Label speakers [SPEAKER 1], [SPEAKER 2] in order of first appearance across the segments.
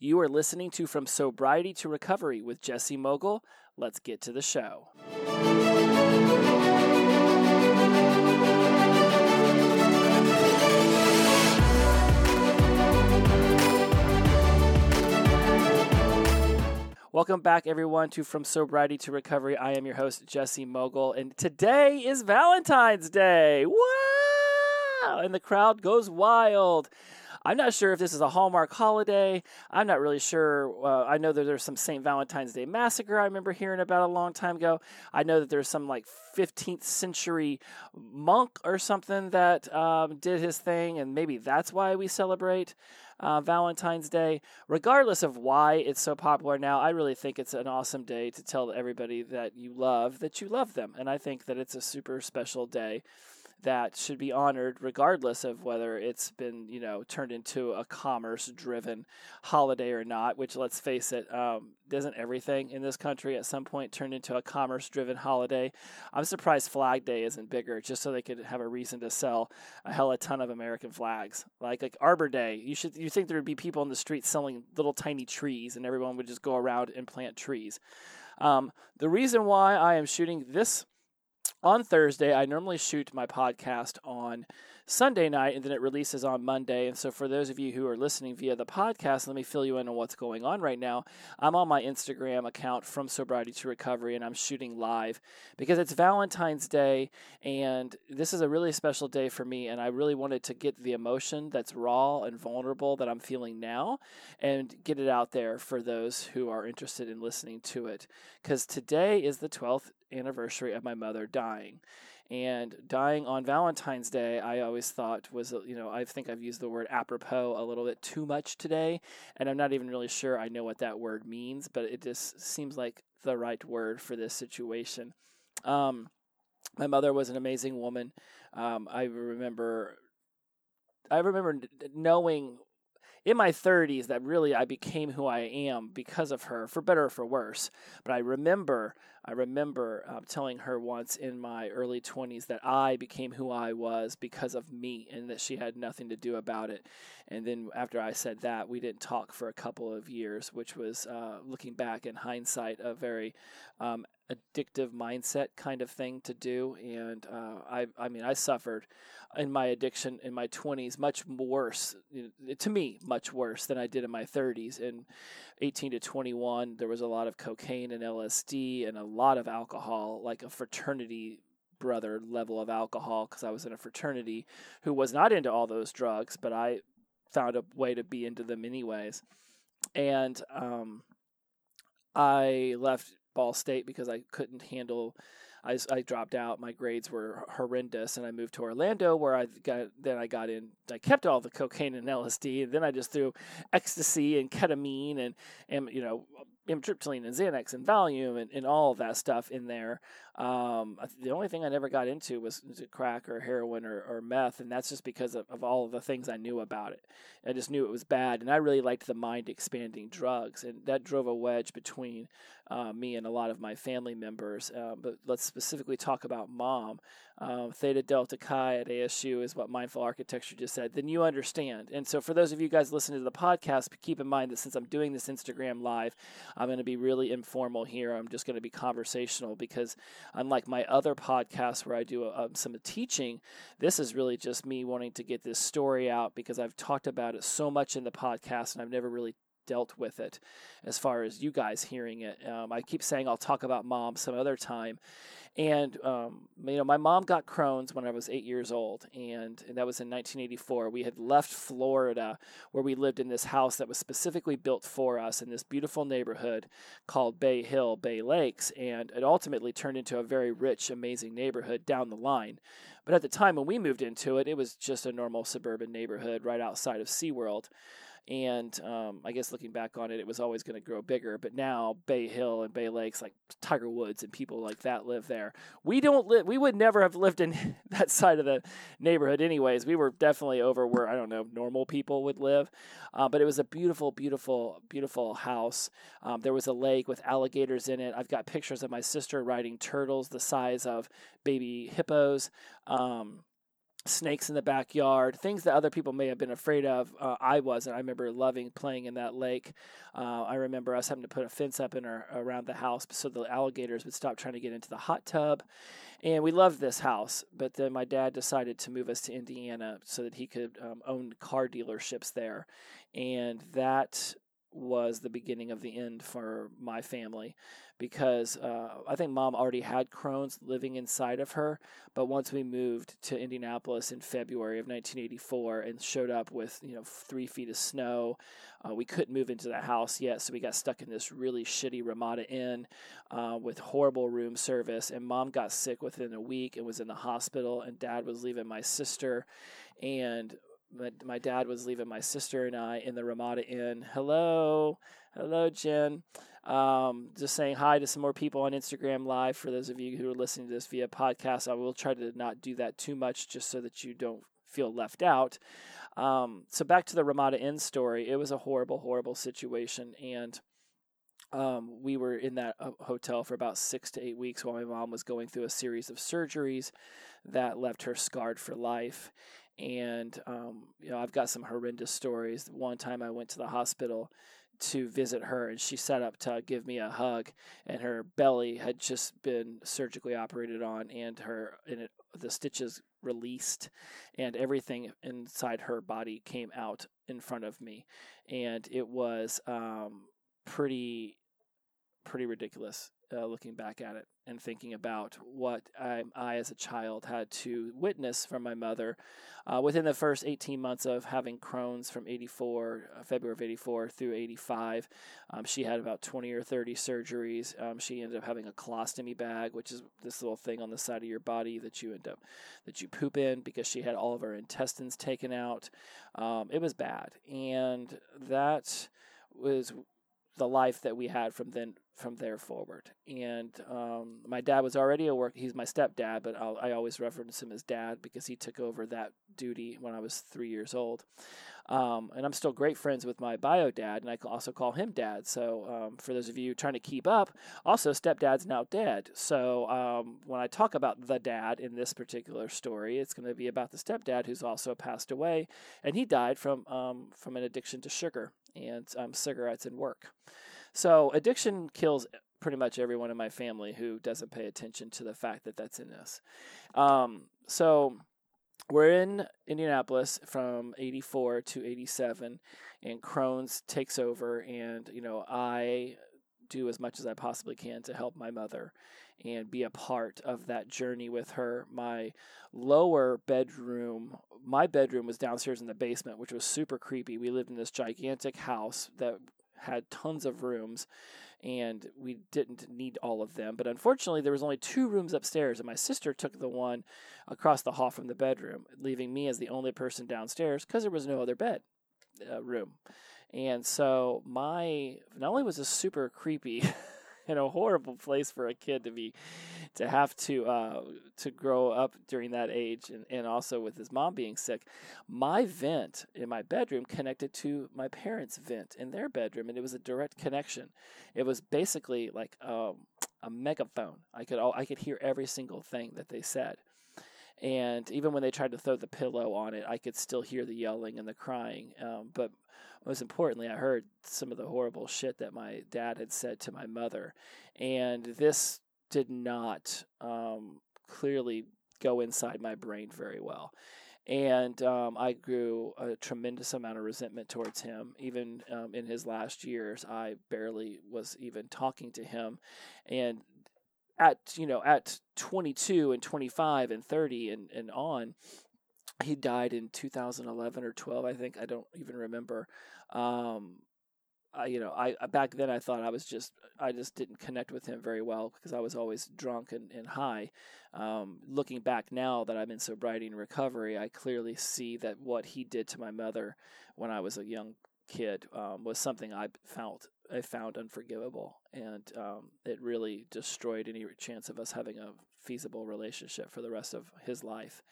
[SPEAKER 1] You are listening to From Sobriety to Recovery with Jesse Mogul. Let's get to the show. Welcome back, everyone, to From Sobriety to Recovery. I am your host, Jesse Mogul, and today is Valentine's Day. Wow! And the crowd goes wild. I'm not sure if this is a Hallmark holiday. I'm not really sure. Uh, I know that there's some St. Valentine's Day massacre I remember hearing about a long time ago. I know that there's some like 15th century monk or something that um, did his thing, and maybe that's why we celebrate uh, Valentine's Day. Regardless of why it's so popular now, I really think it's an awesome day to tell everybody that you love that you love them. And I think that it's a super special day that should be honored regardless of whether it's been you know turned into a commerce driven holiday or not which let's face it um, doesn't everything in this country at some point turn into a commerce driven holiday? I'm surprised flag day isn't bigger just so they could have a reason to sell a hell of a ton of american flags. Like like arbor day you should you think there would be people in the streets selling little tiny trees and everyone would just go around and plant trees. Um, the reason why i am shooting this on Thursday, I normally shoot my podcast on Sunday night and then it releases on Monday. And so, for those of you who are listening via the podcast, let me fill you in on what's going on right now. I'm on my Instagram account from Sobriety to Recovery and I'm shooting live because it's Valentine's Day and this is a really special day for me. And I really wanted to get the emotion that's raw and vulnerable that I'm feeling now and get it out there for those who are interested in listening to it. Because today is the 12th anniversary of my mother dying. And dying on Valentine's Day, I always thought was, you know, I think I've used the word apropos a little bit too much today. And I'm not even really sure I know what that word means, but it just seems like the right word for this situation. Um, my mother was an amazing woman. Um, I remember, I remember knowing in my 30s that really I became who I am because of her, for better or for worse. But I remember, I remember uh, telling her once in my early 20s that I became who I was because of me and that she had nothing to do about it. And then after I said that, we didn't talk for a couple of years, which was, uh, looking back in hindsight, a very um, addictive mindset kind of thing to do. And uh, I, I mean, I suffered in my addiction in my 20s much worse, to me, much worse than I did in my 30s. In 18 to 21, there was a lot of cocaine and LSD and a lot of alcohol, like a fraternity brother level of alcohol because I was in a fraternity who was not into all those drugs, but I found a way to be into them anyways. And um, I left Ball State because I couldn't handle. I, I dropped out. My grades were horrendous, and I moved to Orlando, where I got. Then I got in. I kept all the cocaine and LSD, and then I just threw ecstasy and ketamine and and you know amitriptyline and Xanax and Valium and, and all of that stuff in there. Um, the only thing I never got into was, crack or heroin or, or meth, and that's just because of, of, all of the things I knew about it. I just knew it was bad, and I really liked the mind expanding drugs, and that drove a wedge between uh, me and a lot of my family members. Uh, but let's specifically talk about mom. Um, Theta Delta Chi at ASU is what Mindful Architecture just said. Then you understand. And so, for those of you guys listening to the podcast, keep in mind that since I'm doing this Instagram live, I'm going to be really informal here. I'm just going to be conversational because unlike my other podcasts where I do a, um, some teaching, this is really just me wanting to get this story out because I've talked about it so much in the podcast and I've never really dealt with it as far as you guys hearing it. Um, I keep saying I'll talk about mom some other time. And, um, you know, my mom got Crohn's when I was eight years old, and, and that was in 1984. We had left Florida, where we lived in this house that was specifically built for us in this beautiful neighborhood called Bay Hill, Bay Lakes, and it ultimately turned into a very rich, amazing neighborhood down the line. But at the time when we moved into it, it was just a normal suburban neighborhood right outside of SeaWorld. And um, I guess looking back on it, it was always going to grow bigger. But now Bay Hill and Bay Lakes, like Tiger Woods and people like that, live there. We don't live. We would never have lived in that side of the neighborhood, anyways. We were definitely over where I don't know normal people would live. Uh, but it was a beautiful, beautiful, beautiful house. Um, there was a lake with alligators in it. I've got pictures of my sister riding turtles the size of baby hippos. Um, snakes in the backyard, things that other people may have been afraid of. Uh, I wasn't. I remember loving playing in that lake. Uh, I remember us having to put a fence up in our, around the house so the alligators would stop trying to get into the hot tub. And we loved this house, but then my dad decided to move us to Indiana so that he could um, own car dealerships there. And that was the beginning of the end for my family because uh, I think mom already had Crohn's living inside of her. But once we moved to Indianapolis in February of 1984 and showed up with you know three feet of snow, uh, we couldn't move into the house yet, so we got stuck in this really shitty Ramada Inn uh, with horrible room service. And mom got sick within a week and was in the hospital, and dad was leaving my sister, and my, my dad was leaving my sister and I in the Ramada Inn. Hello, hello, Jen. Um, just saying hi to some more people on Instagram Live. For those of you who are listening to this via podcast, I will try to not do that too much, just so that you don't feel left out. Um, so back to the Ramada Inn story. It was a horrible, horrible situation, and um, we were in that uh, hotel for about six to eight weeks while my mom was going through a series of surgeries that left her scarred for life and um, you know I've got some horrendous stories. One time I went to the hospital to visit her, and she sat up to give me a hug, and her belly had just been surgically operated on, and her and it, the stitches released, and everything inside her body came out in front of me, and it was um, pretty pretty ridiculous uh, looking back at it and thinking about what I, I, as a child, had to witness from my mother uh, within the first 18 months of having Crohn's from 84, uh, February of 84 through 85. Um, she had about 20 or 30 surgeries. Um, she ended up having a colostomy bag, which is this little thing on the side of your body that you end up that you poop in because she had all of her intestines taken out. Um, it was bad, and that was the life that we had from then from there forward. And um, my dad was already a work. He's my stepdad, but I'll, i always reference him as dad because he took over that duty when I was three years old. Um, and I'm still great friends with my bio dad, and I also call him dad. So um, for those of you trying to keep up, also stepdad's now dead. So um, when I talk about the dad in this particular story, it's going to be about the stepdad who's also passed away, and he died from um, from an addiction to sugar and um, cigarettes and work. So addiction kills pretty much everyone in my family who doesn't pay attention to the fact that that's in us. Um, so we're in Indianapolis from 84 to 87 and Crohn's takes over and you know I do as much as I possibly can to help my mother and be a part of that journey with her. My lower bedroom, my bedroom was downstairs in the basement, which was super creepy. We lived in this gigantic house that had tons of rooms and we didn't need all of them but unfortunately there was only two rooms upstairs and my sister took the one across the hall from the bedroom leaving me as the only person downstairs because there was no other bed uh, room and so my not only was this super creepy and a horrible place for a kid to be to have to uh, to grow up during that age and, and also with his mom being sick. My vent in my bedroom connected to my parents vent in their bedroom and it was a direct connection. It was basically like um, a megaphone. I could all, i could hear every single thing that they said and even when they tried to throw the pillow on it, I could still hear the yelling and the crying. Um, but most importantly, I heard some of the horrible shit that my dad had said to my mother. And this did not um, clearly go inside my brain very well. And um, I grew a tremendous amount of resentment towards him. Even um, in his last years, I barely was even talking to him. And at you know at 22 and 25 and 30 and, and on he died in 2011 or 12 i think i don't even remember. Um, I, you know I back then i thought i was just i just didn't connect with him very well because i was always drunk and, and high. Um, looking back now that i'm in sobriety and recovery i clearly see that what he did to my mother when i was a young kid um, was something i felt I found unforgivable, and um, it really destroyed any chance of us having a feasible relationship for the rest of his life.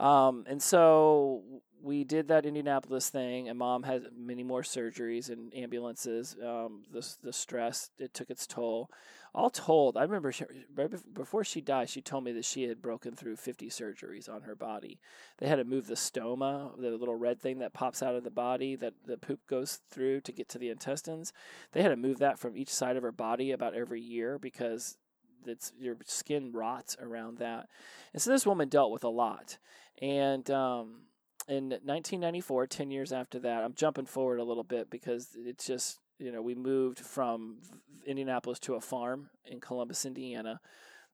[SPEAKER 1] Um, and so we did that Indianapolis thing, and mom had many more surgeries and ambulances. Um, the the stress it took its toll. All told, I remember she, right before she died, she told me that she had broken through 50 surgeries on her body. They had to move the stoma, the little red thing that pops out of the body that the poop goes through to get to the intestines. They had to move that from each side of her body about every year because it's your skin rots around that. And so this woman dealt with a lot. And um, in 1994, 10 years after that, I'm jumping forward a little bit because it's just, you know, we moved from Indianapolis to a farm in Columbus, Indiana.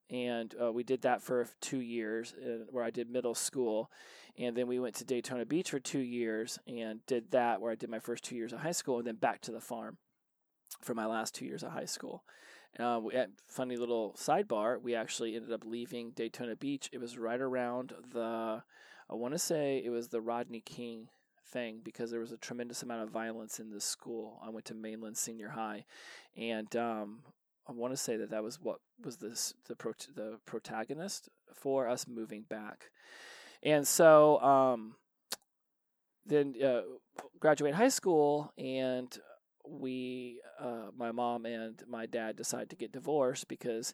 [SPEAKER 1] And uh, we did that for two years, uh, where I did middle school. And then we went to Daytona Beach for two years and did that, where I did my first two years of high school, and then back to the farm for my last two years of high school. Uh, we, funny little sidebar, we actually ended up leaving Daytona Beach. It was right around the I want to say it was the Rodney King thing because there was a tremendous amount of violence in this school. I went to Mainland Senior High, and um, I want to say that that was what was this the pro- the protagonist for us moving back, and so um, then uh, graduate high school and we uh, my mom and my dad decide to get divorced because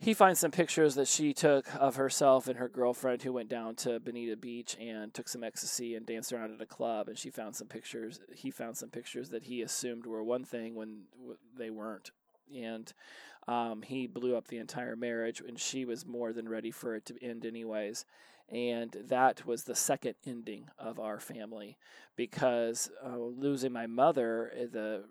[SPEAKER 1] he finds some pictures that she took of herself and her girlfriend who went down to Bonita Beach and took some ecstasy and danced around at a club. And she found some pictures. He found some pictures that he assumed were one thing when they weren't. And um, he blew up the entire marriage, and she was more than ready for it to end, anyways. And that was the second ending of our family because uh, losing my mother, eh, the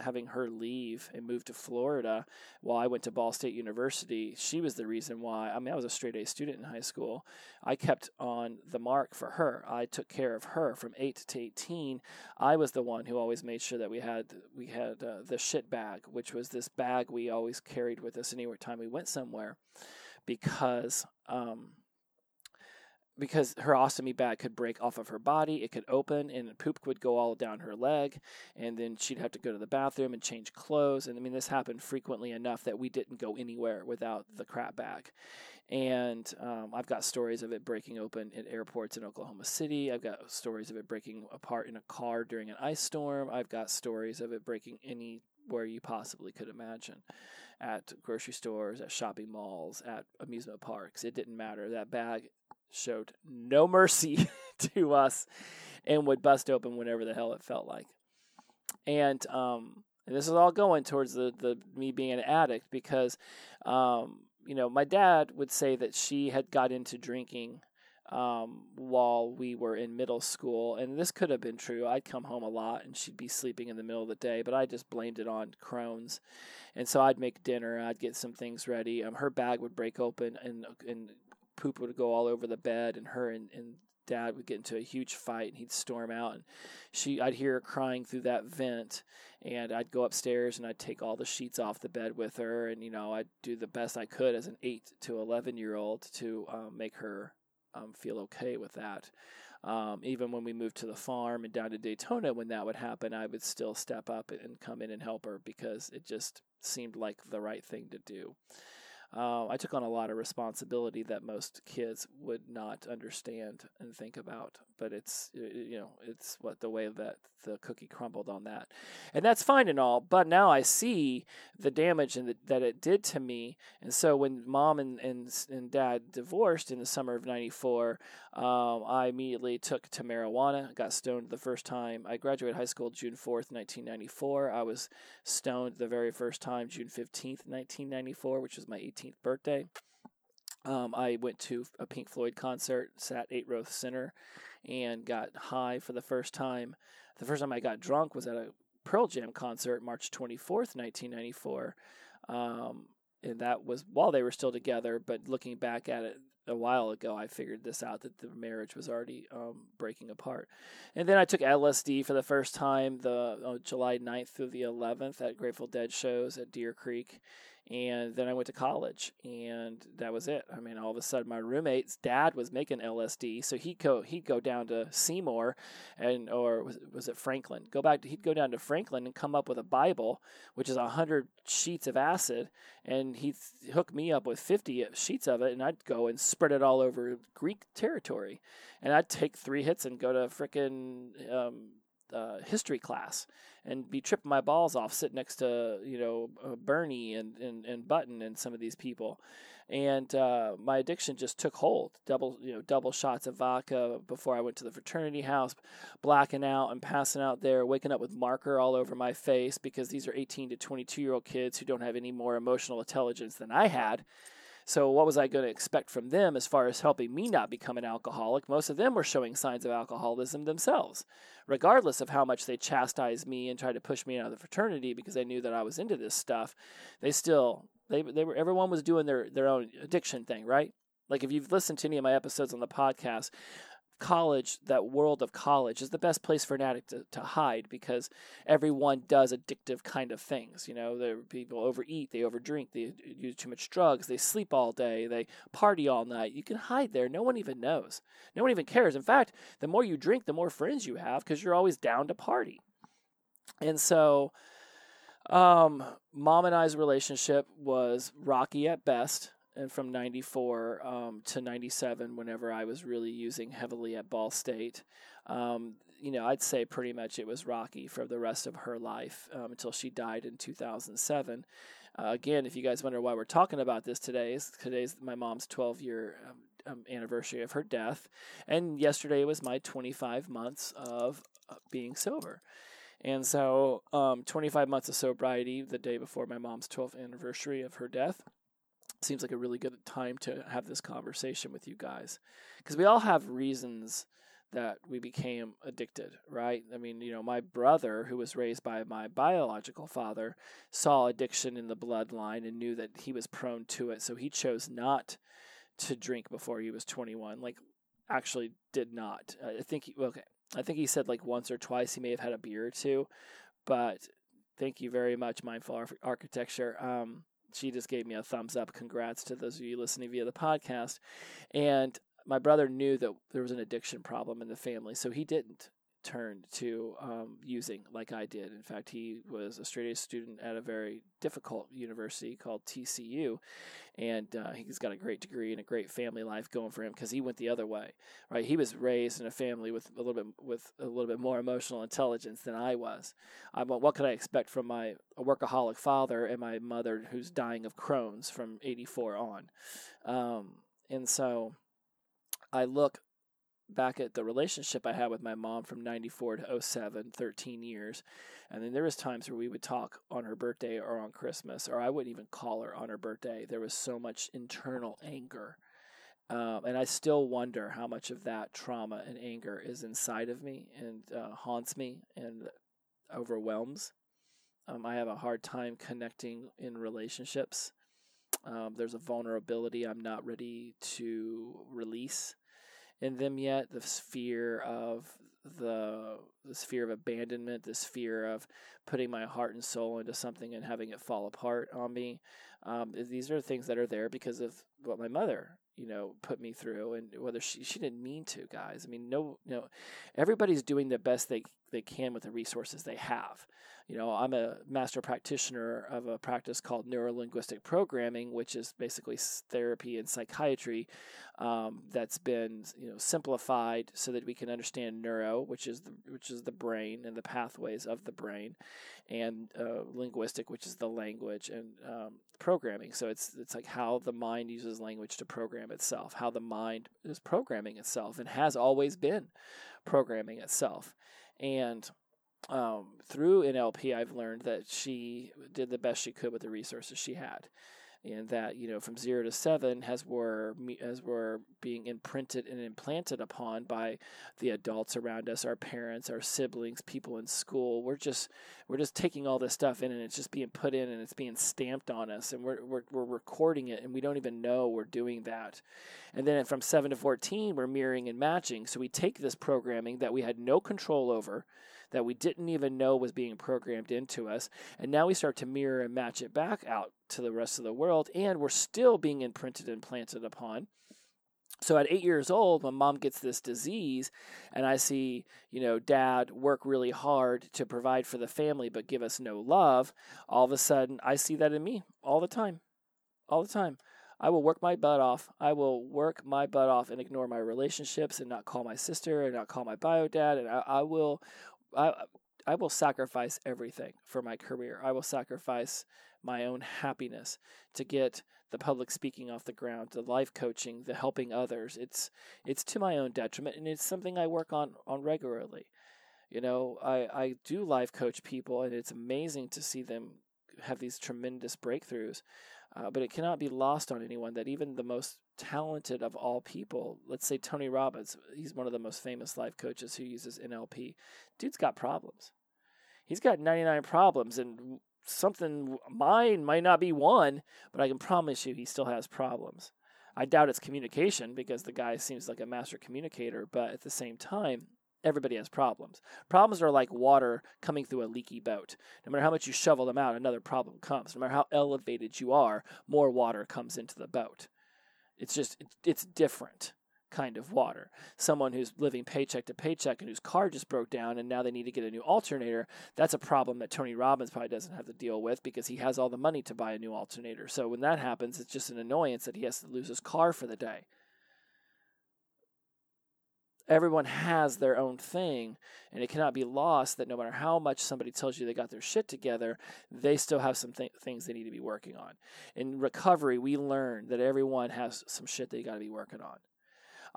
[SPEAKER 1] having her leave and move to Florida while I went to Ball State University, she was the reason why. I mean, I was a straight A student in high school. I kept on the mark for her. I took care of her from 8 to 18. I was the one who always made sure that we had we had uh, the shit bag, which was this bag we always carried with us anywhere time we went somewhere because um, because her ostomy bag could break off of her body, it could open, and poop would go all down her leg, and then she'd have to go to the bathroom and change clothes. And I mean, this happened frequently enough that we didn't go anywhere without the crap bag. And um, I've got stories of it breaking open at airports in Oklahoma City. I've got stories of it breaking apart in a car during an ice storm. I've got stories of it breaking anywhere you possibly could imagine at grocery stores, at shopping malls, at amusement parks. It didn't matter. That bag showed no mercy to us and would bust open whenever the hell it felt like. And um, and this is all going towards the, the me being an addict because um, you know my dad would say that she had got into drinking um, while we were in middle school, and this could have been true. I'd come home a lot, and she'd be sleeping in the middle of the day, but I just blamed it on Crohn's, and so I'd make dinner, I'd get some things ready. Um, her bag would break open, and and poop would go all over the bed, and her and, and dad would get into a huge fight, and he'd storm out, and she, I'd hear her crying through that vent, and I'd go upstairs and I'd take all the sheets off the bed with her, and you know I'd do the best I could as an eight to eleven year old to um, make her um, feel okay with that. Um, even when we moved to the farm and down to Daytona, when that would happen, I would still step up and come in and help her because it just seemed like the right thing to do. Uh, I took on a lot of responsibility that most kids would not understand and think about. But it's you know it's what the way that the cookie crumbled on that, and that's fine and all. But now I see the damage and that it did to me. And so when mom and and, and dad divorced in the summer of '94, um, I immediately took to marijuana. Got stoned the first time. I graduated high school June 4th, 1994. I was stoned the very first time June 15th, 1994, which was my 18th birthday. Um, I went to a Pink Floyd concert, sat eight row center, and got high for the first time. The first time I got drunk was at a Pearl Jam concert, March 24th, 1994. Um, and that was while they were still together, but looking back at it, a while ago, I figured this out that the marriage was already um, breaking apart. And then I took LSD for the first time the uh, July 9th through the 11th at Grateful Dead shows at Deer Creek. And then I went to college, and that was it. I mean, all of a sudden, my roommate's dad was making LSD, so he'd go he'd go down to Seymour, and or was, was it Franklin? Go back. To, he'd go down to Franklin and come up with a Bible, which is hundred sheets of acid, and he'd hook me up with fifty sheets of it, and I'd go and spread it all over Greek territory, and I'd take three hits and go to frickin' um, uh, history class and be tripping my balls off sitting next to you know uh, Bernie and, and and Button and some of these people, and uh, my addiction just took hold. Double you know double shots of vodka before I went to the fraternity house, blacking out and passing out there, waking up with marker all over my face because these are 18 to 22 year old kids who don't have any more emotional intelligence than I had. So, what was I going to expect from them as far as helping me not become an alcoholic? Most of them were showing signs of alcoholism themselves, regardless of how much they chastised me and tried to push me out of the fraternity because they knew that I was into this stuff. They still, they, they were, everyone was doing their, their own addiction thing, right? Like if you've listened to any of my episodes on the podcast, college, that world of college, is the best place for an addict to, to hide because everyone does addictive kind of things. You know, the people overeat, they overdrink, they use too much drugs, they sleep all day, they party all night. You can hide there. No one even knows. No one even cares. In fact, the more you drink, the more friends you have because you're always down to party. And so, um, mom and I's relationship was rocky at best and from 94 um, to 97 whenever i was really using heavily at ball state. Um, you know i'd say pretty much it was rocky for the rest of her life um, until she died in 2007 uh, again if you guys wonder why we're talking about this today is today's my mom's 12 year um, um, anniversary of her death and yesterday was my 25 months of uh, being sober. And so, um, 25 months of sobriety, the day before my mom's 12th anniversary of her death seems like a really good time to have this conversation with you guys because we all have reasons that we became addicted, right? I mean, you know, my brother, who was raised by my biological father, saw addiction in the bloodline and knew that he was prone to it. So he chose not to drink before he was 21. Like, actually, did not. I think, he, okay, I think he said like once or twice he may have had a beer or two, but thank you very much, Mindful Architecture. Um, she just gave me a thumbs up. Congrats to those of you listening via the podcast. And my brother knew that there was an addiction problem in the family, so he didn't turn to um, using like I did. In fact, he was a straight A student at a very difficult university called TCU, and uh, he's got a great degree and a great family life going for him because he went the other way. Right, he was raised in a family with a little bit with a little bit more emotional intelligence than I was. I, what could I expect from my workaholic father and my mother who's dying of Crohn's from '84 on? Um, and so I look back at the relationship I had with my mom from 94 to 07, 13 years. And then there was times where we would talk on her birthday or on Christmas, or I wouldn't even call her on her birthday. There was so much internal anger. Um, and I still wonder how much of that trauma and anger is inside of me and uh, haunts me and overwhelms. Um, I have a hard time connecting in relationships. Um, there's a vulnerability I'm not ready to release in them yet. The fear of the this fear of abandonment, this fear of putting my heart and soul into something and having it fall apart on me. Um, these are things that are there because of what my mother, you know, put me through, and whether she she didn't mean to, guys. I mean, no, know, everybody's doing the best they they can with the resources they have you know, I'm a master practitioner of a practice called neurolinguistic programming, which is basically therapy and psychiatry um, that's been you know simplified so that we can understand neuro, which is the which is the brain and the pathways of the brain, and uh, linguistic, which is the language and um, programming. So it's it's like how the mind uses language to program itself, how the mind is programming itself, and has always been programming itself, and um, through NLP, I've learned that she did the best she could with the resources she had, and that you know from zero to seven, as we're as we're being imprinted and implanted upon by the adults around us, our parents, our siblings, people in school, we're just we're just taking all this stuff in, and it's just being put in, and it's being stamped on us, and we're we're, we're recording it, and we don't even know we're doing that, and then from seven to fourteen, we're mirroring and matching. So we take this programming that we had no control over that we didn't even know was being programmed into us. And now we start to mirror and match it back out to the rest of the world, and we're still being imprinted and planted upon. So at eight years old, my mom gets this disease, and I see, you know, dad work really hard to provide for the family but give us no love, all of a sudden I see that in me all the time. All the time. I will work my butt off. I will work my butt off and ignore my relationships and not call my sister and not call my bio dad. And I, I will, I, I will sacrifice everything for my career. I will sacrifice my own happiness to get the public speaking off the ground, the life coaching, the helping others. It's it's to my own detriment, and it's something I work on on regularly. You know, I I do life coach people, and it's amazing to see them have these tremendous breakthroughs. Uh, but it cannot be lost on anyone that even the most talented of all people, let's say Tony Robbins, he's one of the most famous life coaches who uses NLP. Dude's got problems. He's got 99 problems, and something mine might not be one, but I can promise you he still has problems. I doubt it's communication because the guy seems like a master communicator, but at the same time, everybody has problems. Problems are like water coming through a leaky boat. No matter how much you shovel them out, another problem comes. No matter how elevated you are, more water comes into the boat. It's just, it's different kind of water. Someone who's living paycheck to paycheck and whose car just broke down and now they need to get a new alternator, that's a problem that Tony Robbins probably doesn't have to deal with because he has all the money to buy a new alternator. So when that happens, it's just an annoyance that he has to lose his car for the day. Everyone has their own thing, and it cannot be lost that no matter how much somebody tells you they got their shit together, they still have some th- things they need to be working on. In recovery, we learn that everyone has some shit they got to be working on.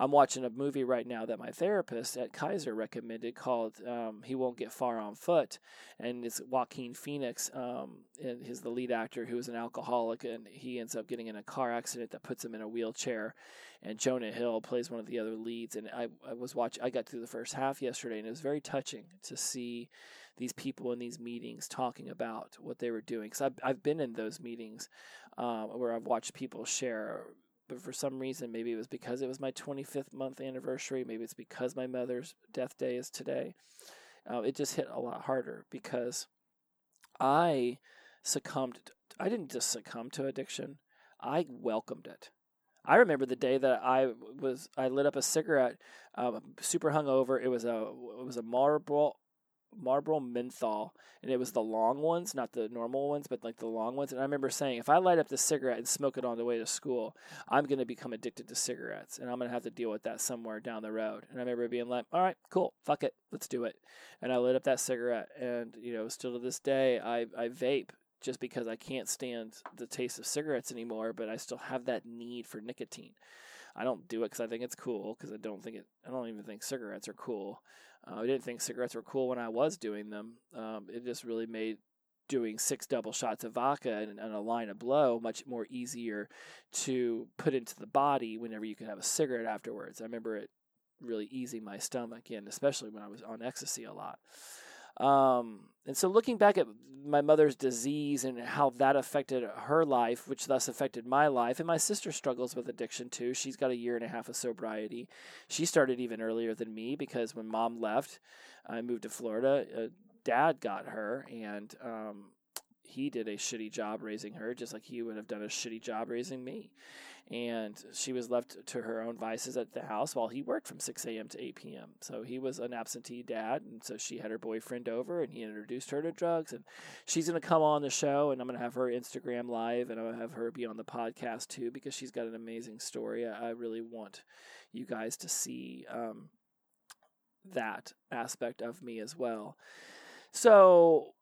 [SPEAKER 1] I'm watching a movie right now that my therapist at Kaiser recommended called um, "He Won't Get Far on Foot," and it's Joaquin Phoenix. Um, and he's the lead actor who is an alcoholic, and he ends up getting in a car accident that puts him in a wheelchair. And Jonah Hill plays one of the other leads. And I, I was watching. I got through the first half yesterday, and it was very touching to see these people in these meetings talking about what they were doing. Because I've I've been in those meetings um, where I've watched people share but for some reason, maybe it was because it was my 25th month anniversary, maybe it's because my mother's death day is today. Uh, it just hit a lot harder because I succumbed. I didn't just succumb to addiction, I welcomed it. I remember the day that I was I lit up a cigarette, um, super hungover. It was a it was a Marlboro Marlboro menthol, and it was the long ones, not the normal ones, but like the long ones. And I remember saying, if I light up this cigarette and smoke it on the way to school, I'm going to become addicted to cigarettes, and I'm going to have to deal with that somewhere down the road. And I remember being like, all right, cool, fuck it, let's do it. And I lit up that cigarette, and you know, still to this day, I I vape just because I can't stand the taste of cigarettes anymore, but I still have that need for nicotine. I don't do it because I think it's cool. Because I don't think it. I don't even think cigarettes are cool. Uh, I didn't think cigarettes were cool when I was doing them. Um, it just really made doing six double shots of vodka and, and, a line of blow much more easier to put into the body whenever you could have a cigarette afterwards. I remember it really easing my stomach and especially when I was on ecstasy a lot. Um, and so looking back at my mother's disease and how that affected her life, which thus affected my life, and my sister struggles with addiction too. She's got a year and a half of sobriety. She started even earlier than me because when mom left, I moved to Florida. Uh, dad got her, and um, he did a shitty job raising her, just like he would have done a shitty job raising me and she was left to her own vices at the house while he worked from 6 a.m. to 8 p.m. So he was an absentee dad, and so she had her boyfriend over, and he introduced her to drugs. And she's going to come on the show, and I'm going to have her Instagram live, and I'm going to have her be on the podcast too because she's got an amazing story. I, really want you guys to see um, that aspect of me as well. So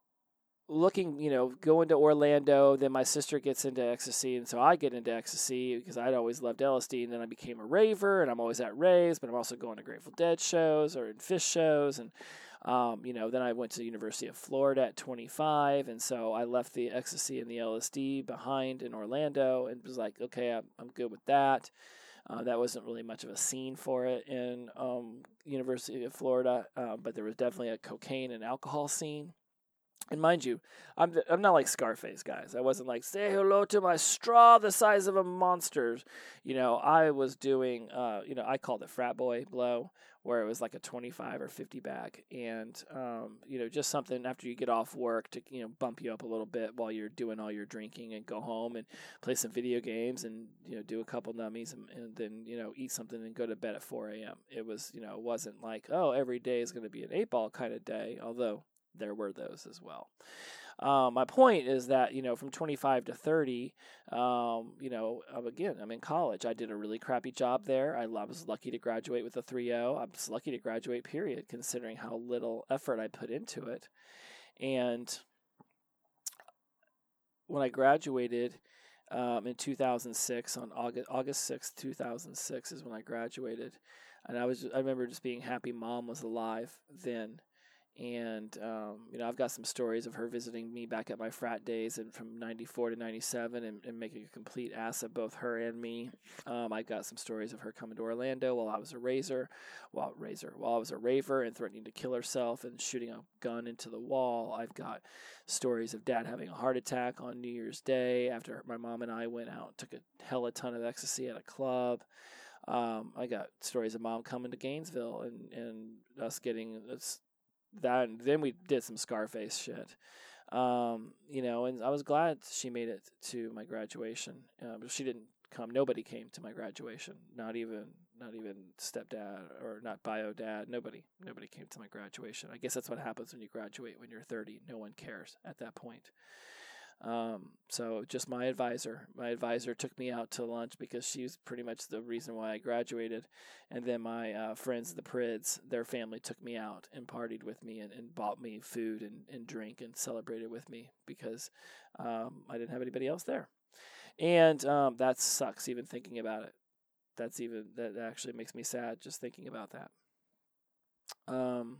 [SPEAKER 1] looking, you know, going to Orlando. Then my sister gets into ecstasy, and so I get into ecstasy because I'd always loved LSD. And then I became a raver, and I'm always at raves, but I'm also going to Grateful Dead shows or in Phish shows, and um, you know, then I went to the University of Florida at 25, and so I left the ecstasy and the LSD behind in Orlando, and was like, okay, I'm, I'm good with that. Uh, that wasn't really much of a scene for it in um, University of Florida, uh, but there was definitely a cocaine and alcohol scene. And mind you, I'm I'm not like Scarface guys. I wasn't like say hello to my straw the size of a monster. You know, I was doing uh, you know, I called it frat boy blow where it was like a 25 or 50 bag and um, you know, just something after you get off work to, you know, bump you up a little bit while you're doing all your drinking and go home and play some video games and, you know, do a couple nummies and, and then, you know, eat something and go to bed at 4 a.m. It was, you know, it wasn't like, oh, every day is going to be an eight ball kind of day, although there were those as well. Um, my point is that you know from 25 to 30, um, you know again I'm in college. I did a really crappy job there. I was lucky to graduate with a 3.0. I was lucky to graduate. Period, considering how little effort I put into it. And when I graduated um, in 2006 on August August 6th, 2006 is when I graduated, and I was I remember just being happy mom was alive then and um, you know I've got some stories of her visiting me back at my frat days and from '94 to '97 and, and, making a complete ass of both her and me. Um, I got some stories of her coming to Orlando while I was a razor, while razor while I was a raver and threatening to kill herself and shooting a gun into the wall. I've got stories of dad having a heart attack on New Year's Day after my mom and I went out and took a hell a ton of ecstasy at a club. Um, I got stories of mom coming to Gainesville and, and us getting that then we did some Scarface shit. Um, you know, and I was glad she made it to my graduation. Uh, but she didn't come. Nobody came to my graduation. Not even not even stepdad or not bio dad. Nobody nobody came to my graduation. I guess that's what happens when you graduate when you're 30. No one cares at that point. Um, so just my advisor. My advisor took me out to lunch because she's pretty much the reason why I graduated. And then my uh, friends, the Prids, their family took me out and partied with me and, and bought me food and, and drink and celebrated with me because um, I didn't have anybody else there. And um, that sucks even thinking about it. That's even that actually makes me sad just thinking about that. Um,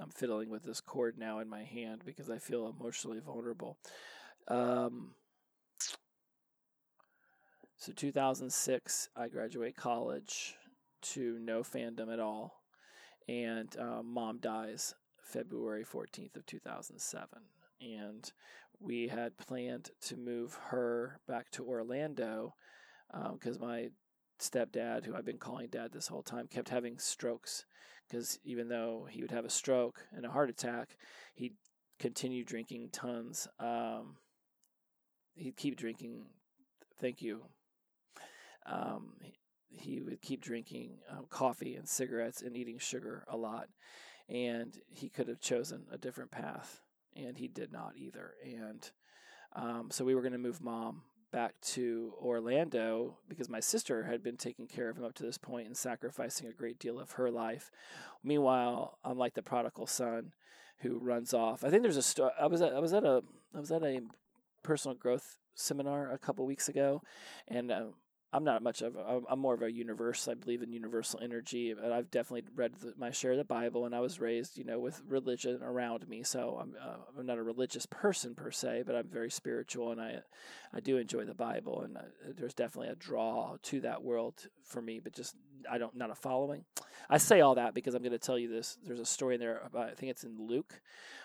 [SPEAKER 1] I'm fiddling with this cord now in my hand because I feel emotionally vulnerable. Um, so 2006, I graduate college to no fandom at all, and uh, mom dies February 14th of 2007, and we had planned to move her back to Orlando because um, my stepdad, who I've been calling dad this whole time, kept having strokes because even though he would have a stroke and a heart attack, he'd continue drinking tons. Um, he'd keep drinking. Thank you. Um, he, he, would keep drinking um, coffee and cigarettes and eating sugar a lot, and he could have chosen a different path, and he did not either. And um, so we were going to move mom back to Orlando because my sister had been taking care of him up to this point and sacrificing a great deal of her life. Meanwhile, I'm like the prodigal son who runs off. I think there's a story. I was at, I was at a I was at a personal growth seminar a couple weeks ago, and uh, I'm not much of a, I'm more of a universe. I believe in universal energy, but I've definitely read the, my share of the Bible, and I was raised, you know, with religion around me. So I'm uh, I'm not a religious person per se, but I'm very spiritual, and I I do enjoy the Bible, and uh, there's definitely a draw to that world for me. But just I don't not a following. I say all that because I'm going to tell you this. There's a story in there about I think it's in Luke,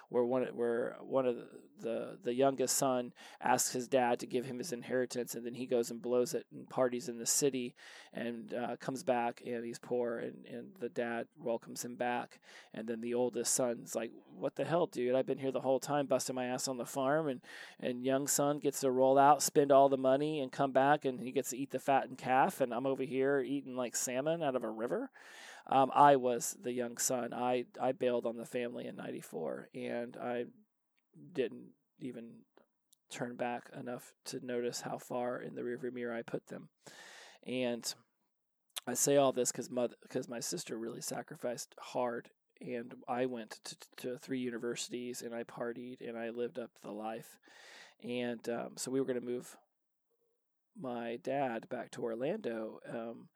[SPEAKER 1] where one where one of the, the, the youngest son asks his dad to give him his inheritance, and then he goes and blows it and parties in the city, and uh, comes back and he's poor, and and the dad welcomes him back, and then the oldest son's like, "What the hell, dude? I've been here the whole time, busting my ass on the farm," and and young son gets to roll out, spend all the money, and come back, and he gets to eat the fattened calf, and I'm over here eating like salmon out of a river. Um, I was the young son. I, I bailed on the family in 94 and I didn't even turn back enough to notice how far in the rearview mirror I put them. And I say all this because mother, because my sister really sacrificed hard, and I went to, to three universities and I partied and I lived up the life, and um, so we were going to move my dad back to Orlando, um,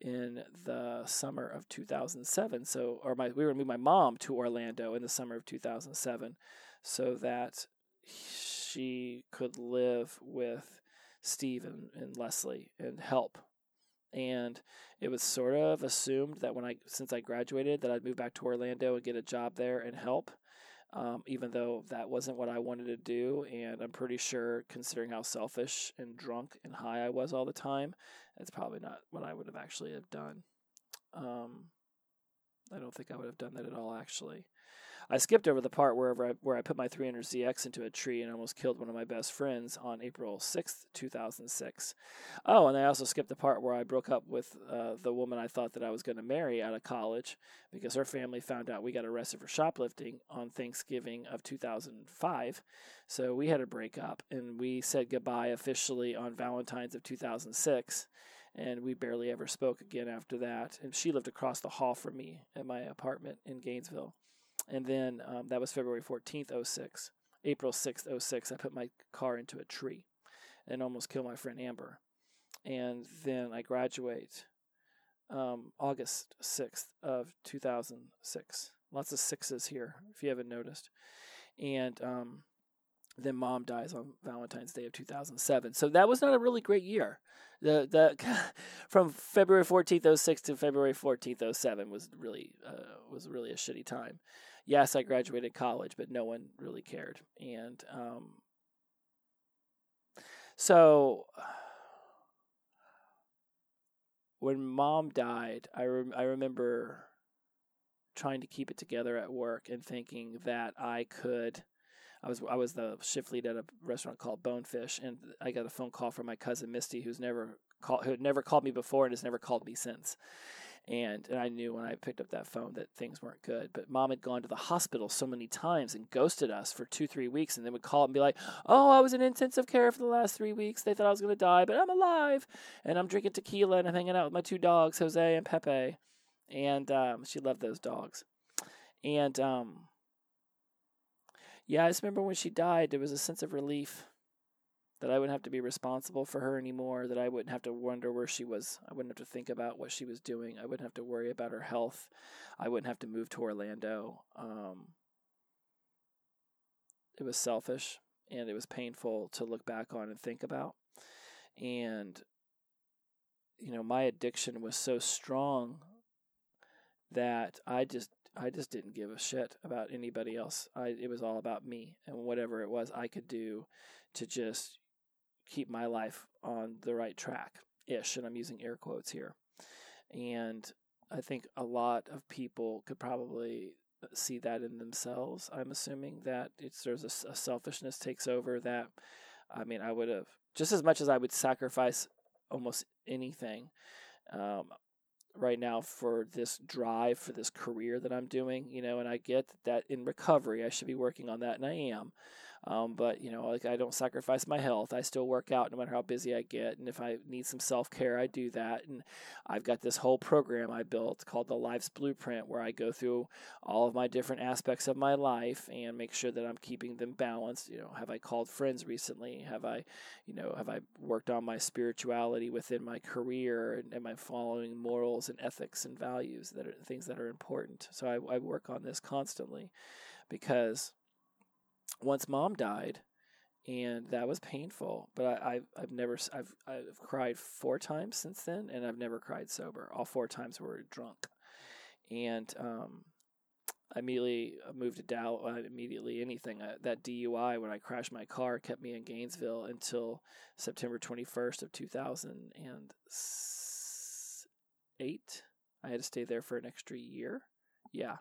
[SPEAKER 1] in the summer of 2007. So, or my we were gonna move my mom to Orlando in the summer of 2007, so that she could live with Steve and, and Leslie and help. And it was sort of assumed that when I since I graduated that I'd move back to Orlando and get a job there and help. Um, even though that wasn't what I wanted to do. And I'm pretty sure, considering how selfish and drunk and high I was all the time, it's probably not what I would have actually have done. Um, I don't think I would have done that at all, actually. I skipped over the part wherever I, where I put my 300ZX into a tree and almost killed one of my best friends on April 6th, 2006. Oh, and I also skipped the part where I broke up with uh, the woman I thought that I was going to marry out of college because her family found out we got arrested for shoplifting on Thanksgiving of 2005. So we had a break up and we said goodbye officially on Valentine's of 2006 and we barely ever spoke again after that. And she lived across the hall from me at my apartment in Gainesville. And then um, that was February 14th, 06. April 6th, 06, I put my car into a tree and almost killed my friend Amber. And then I graduate um, August 6th of 2006. Lots of sixes here, if you haven't noticed. And um, then mom dies on Valentine's Day of 2007. So that was not a really great year. The the from February 14th 06 to February 14th 07 was really uh, was really a shitty time. Yes, I graduated college, but no one really cared. And um, so when mom died, I rem- I remember trying to keep it together at work and thinking that I could I was I was the shift lead at a restaurant called Bonefish, and I got a phone call from my cousin Misty, who's never called, who had never called me before and has never called me since. And, and I knew when I picked up that phone that things weren't good. But mom had gone to the hospital so many times and ghosted us for two, three weeks, and then would call and be like, "Oh, I was in intensive care for the last three weeks. They thought I was going to die, but I'm alive, and I'm drinking tequila and I'm hanging out with my two dogs, Jose and Pepe." And um, she loved those dogs. And um, yeah, I just remember when she died, there was a sense of relief that I wouldn't have to be responsible for her anymore, that I wouldn't have to wonder where she was. I wouldn't have to think about what she was doing. I wouldn't have to worry about her health. I wouldn't have to move to Orlando. Um, it was selfish and it was painful to look back on and think about. And, you know, my addiction was so strong that I just I just didn't give a shit about anybody else. I it was all about me and whatever it was I could do to just keep my life on the right track ish and I'm using air quotes here. And I think a lot of people could probably see that in themselves. I'm assuming that it's there's a, a selfishness takes over that I mean I would have just as much as I would sacrifice almost anything um, right now for this drive for this career that I'm doing, you know, and I get that in recovery I should be working on that and I am. Um, but you know, like I don't sacrifice my health. I still work out no matter how busy I get, and if I need some self care, I do that. And I've got this whole program I built called the Life's Blueprint, where I go through all of my different aspects of my life and make sure that I'm keeping them balanced. You know, have I called friends recently? Have I, you know, have I worked on my spirituality within my career? And am I following morals and ethics and values that are things that are important? So I, I work on this constantly because once mom died, and that was painful. But I, I've, I've never I've I've cried four times since then, and I've never cried sober. All four times were drunk, and um, I immediately moved to Dallas. Uh, immediately, anything uh, that DUI when I crashed my car kept me in Gainesville until September twenty first of two thousand and eight. I had to stay there for an extra year. Yeah,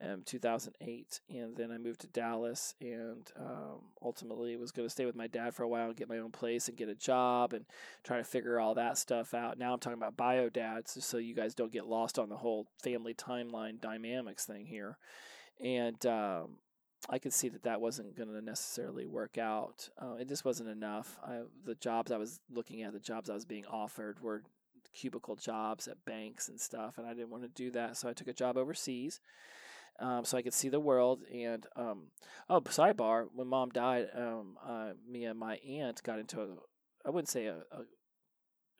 [SPEAKER 1] um, 2008, and then I moved to Dallas, and um, ultimately was going to stay with my dad for a while and get my own place and get a job and try to figure all that stuff out. Now I'm talking about bio dads, so you guys don't get lost on the whole family timeline dynamics thing here, and um, I could see that that wasn't going to necessarily work out. Uh, it just wasn't enough. I, the jobs I was looking at, the jobs I was being offered were cubicle jobs at banks and stuff, and I didn't want to do that, so I took a job overseas um, so I could see the world. And um, oh, sidebar: when mom died, um, uh, me and my aunt got into a I wouldn't say a, a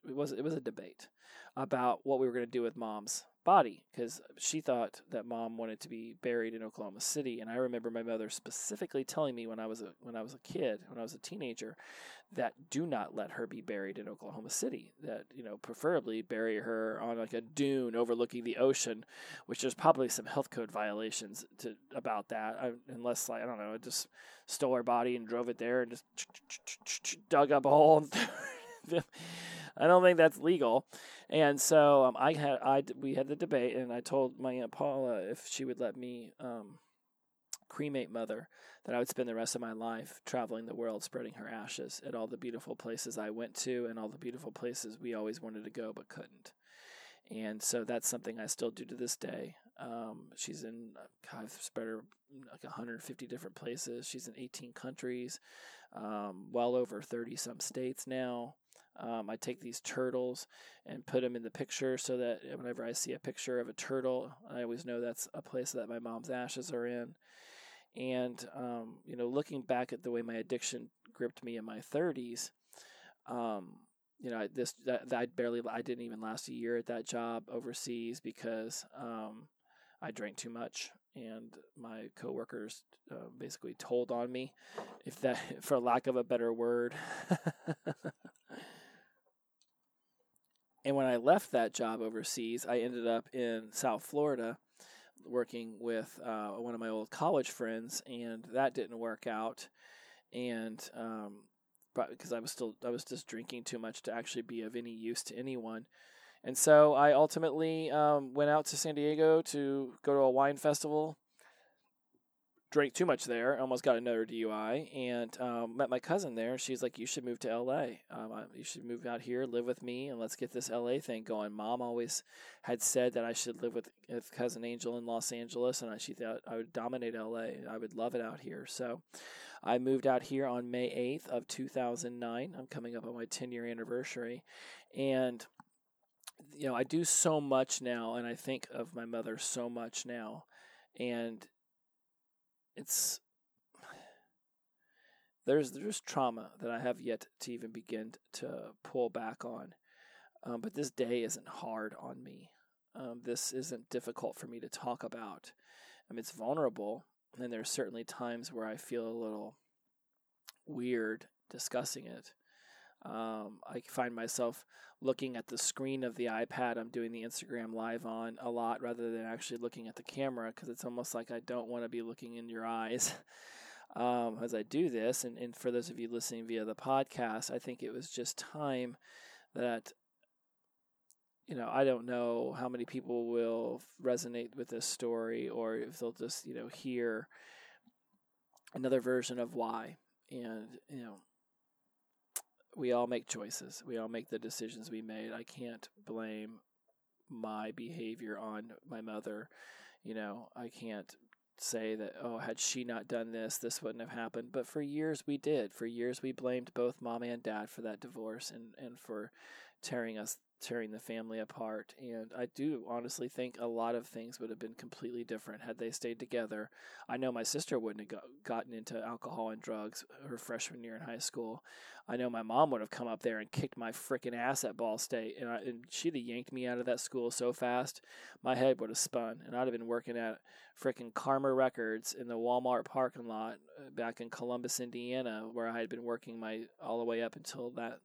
[SPEAKER 1] it was it was a debate about what we were going to do with mom's body because she thought that mom wanted to be buried in Oklahoma City. And I remember my mother specifically telling me when I was a when I was a kid, when I was a teenager, that do not let her be buried in Oklahoma City. That you know, preferably bury her on like a dune overlooking the ocean, which there's probably some health code violations to about that. I, unless like I don't know, just stole her body and drove it there and just dug up a hole. I don't think that's legal. And so um, I had I we had the debate, and I told my aunt Paula if she would let me um, cremate mother, that I would spend the rest of my life traveling the world, spreading her ashes at all the beautiful places I went to and all the beautiful places we always wanted to go but couldn't. And so that's something I still do to this day. Um, she's in, I've spread her like 150 different places. She's in 18 countries, um, well over 30 some states now. Um, I take these turtles and put them in the picture so that whenever I see a picture of a turtle, I always know that's a place that my mom's ashes are in. And, um, you know, looking back at the way my addiction gripped me in my 30s, um, you know, this that, that I barely, I didn't even last a year at that job overseas because um, I drank too much, and my coworkers uh, basically told on me, if that, for lack of a better word. And when I left that job overseas, I ended up in South Florida working with uh, one of my old college friends, and that didn't work out. And um, because I was still I was just drinking too much to actually be of any use to anyone. And so I ultimately um, went out to San Diego to go to a wine festival drank too much there, almost got another DUI, and um, met my cousin there. She's like, "You should move to LA. Um, you should move out here, live with me, and let's get this LA thing going." Mom always had said that I should live with, with cousin Angel in Los Angeles, and I, she thought I would dominate LA. I would love it out here. So, I moved out here on May eighth of two thousand nine. I'm coming up on my ten year anniversary, and you know I do so much now, and I think of my mother so much now, and it's there's there's trauma that I have yet to even begin to pull back on. Um, but this day isn't hard on me. Um, this isn't difficult for me to talk about. I mean, it's vulnerable, and there's certainly times where I feel a little weird discussing it. Um, I find myself looking at the screen of the iPad I'm doing the Instagram live on a lot rather than actually looking at the camera because it's almost like I don't want to be looking in your eyes um, as I do this. And, and for those of you listening via the podcast, I think it was just time that, you know, I don't know how many people will resonate with this story or if they'll just, you know, hear another version of why. And, you know, we all make choices. We all make the decisions we made. I can't blame my behavior on my mother. You know, I can't say that, oh, had she not done this, this wouldn't have happened. But for years we did. For years we blamed both mom and dad for that divorce and, and for tearing us tearing the family apart. And I do honestly think a lot of things would have been completely different had they stayed together. I know my sister wouldn't have gotten into alcohol and drugs her freshman year in high school. I know my mom would have come up there and kicked my freaking ass at Ball State, and, I, and she'd have yanked me out of that school so fast, my head would have spun, and I'd have been working at freaking Karma Records in the Walmart parking lot uh, back in Columbus, Indiana, where I had been working my all the way up until that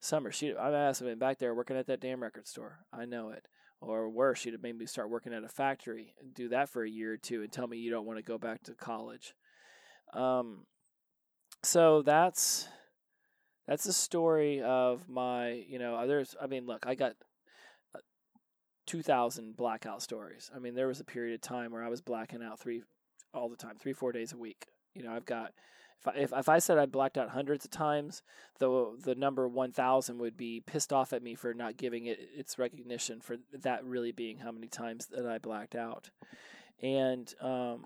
[SPEAKER 1] summer. She, I asked been back there working at that damn record store. I know it. Or worse, she'd have made me start working at a factory and do that for a year or two and tell me you don't want to go back to college. Um, so that's that's the story of my, you know, there's, I mean, look, I got uh, 2,000 blackout stories. I mean, there was a period of time where I was blacking out three, all the time, three, four days a week. You know, I've got if I, if, if I said I blacked out hundreds of times, the the number one thousand would be pissed off at me for not giving it its recognition for that really being how many times that I blacked out, and um,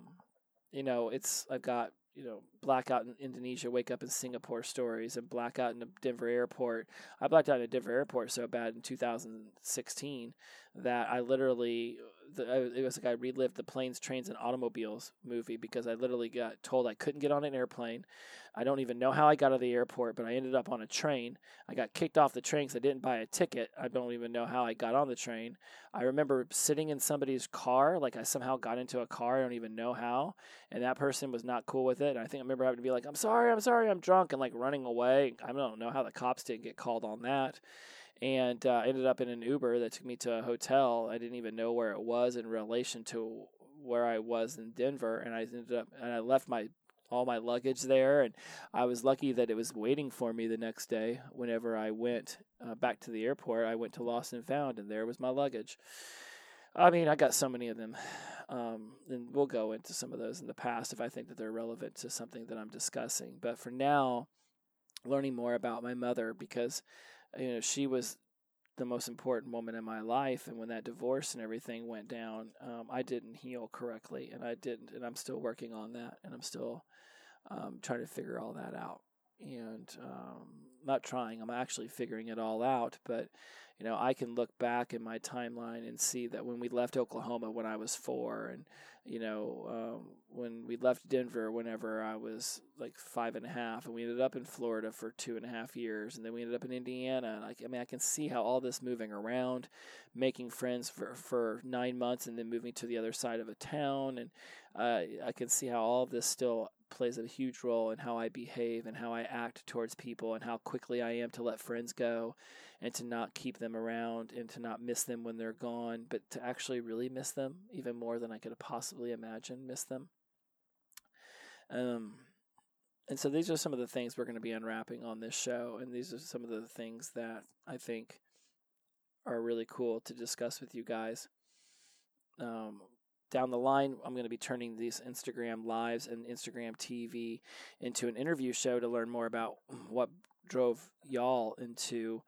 [SPEAKER 1] you know it's I've got you know blackout in Indonesia, wake up in Singapore stories, and blackout in the Denver airport. I blacked out in a Denver airport so bad in 2016 that I literally the, uh, it was like I relived the planes, trains, and automobiles movie because I literally got told I couldn't get on an airplane. I don't even know how I got out of the airport, but I ended up on a train. I got kicked off the train because I didn't buy a ticket. I don't even know how I got on the train. I remember sitting in somebody's car, like I somehow got into a car. I don't even know how, and that person was not cool with it. And I think I remember having to be like, "I'm sorry, I'm sorry, I'm drunk," and like running away. I don't know how the cops didn't get called on that and uh, ended up in an Uber that took me to a hotel. I didn't even know where it was in relation to where I was in Denver, and I ended up and I left my all my luggage there, and I was lucky that it was waiting for me the next day. Whenever I went uh, back to the airport, I went to Lost and Found, and there was my luggage. I mean, I got so many of them, um, and we'll go into some of those in the past if I think that they're relevant to something that I'm discussing. But for now, learning more about my mother because you know, she was the most important woman in my life. And when that divorce and everything went down, um, I didn't heal correctly, and I didn't, and I'm still working on that, and I'm still um, trying to figure all that out. And um, not trying, I'm actually figuring it all out. But you know, I can look back in my timeline and see that when we left Oklahoma when I was four, and you know, um, when we left Denver whenever I was like five and a half, and we ended up in Florida for two and a half years, and then we ended up in Indiana. And I, I mean, I can see how all this moving around, making friends for for nine months, and then moving to the other side of a town, and uh, I can see how all this still plays a huge role in how I behave and how I act towards people, and how quickly I am to let friends go, and to not keep them around, and to not miss them when they're gone, but to actually really miss them even more than I could possibly imagine miss them. Um, and so these are some of the things we're going to be unwrapping on this show, and these are some of the things that I think are really cool to discuss with you guys. Um, down the line, I'm going to be turning these Instagram lives and Instagram TV into an interview show to learn more about what drove y'all into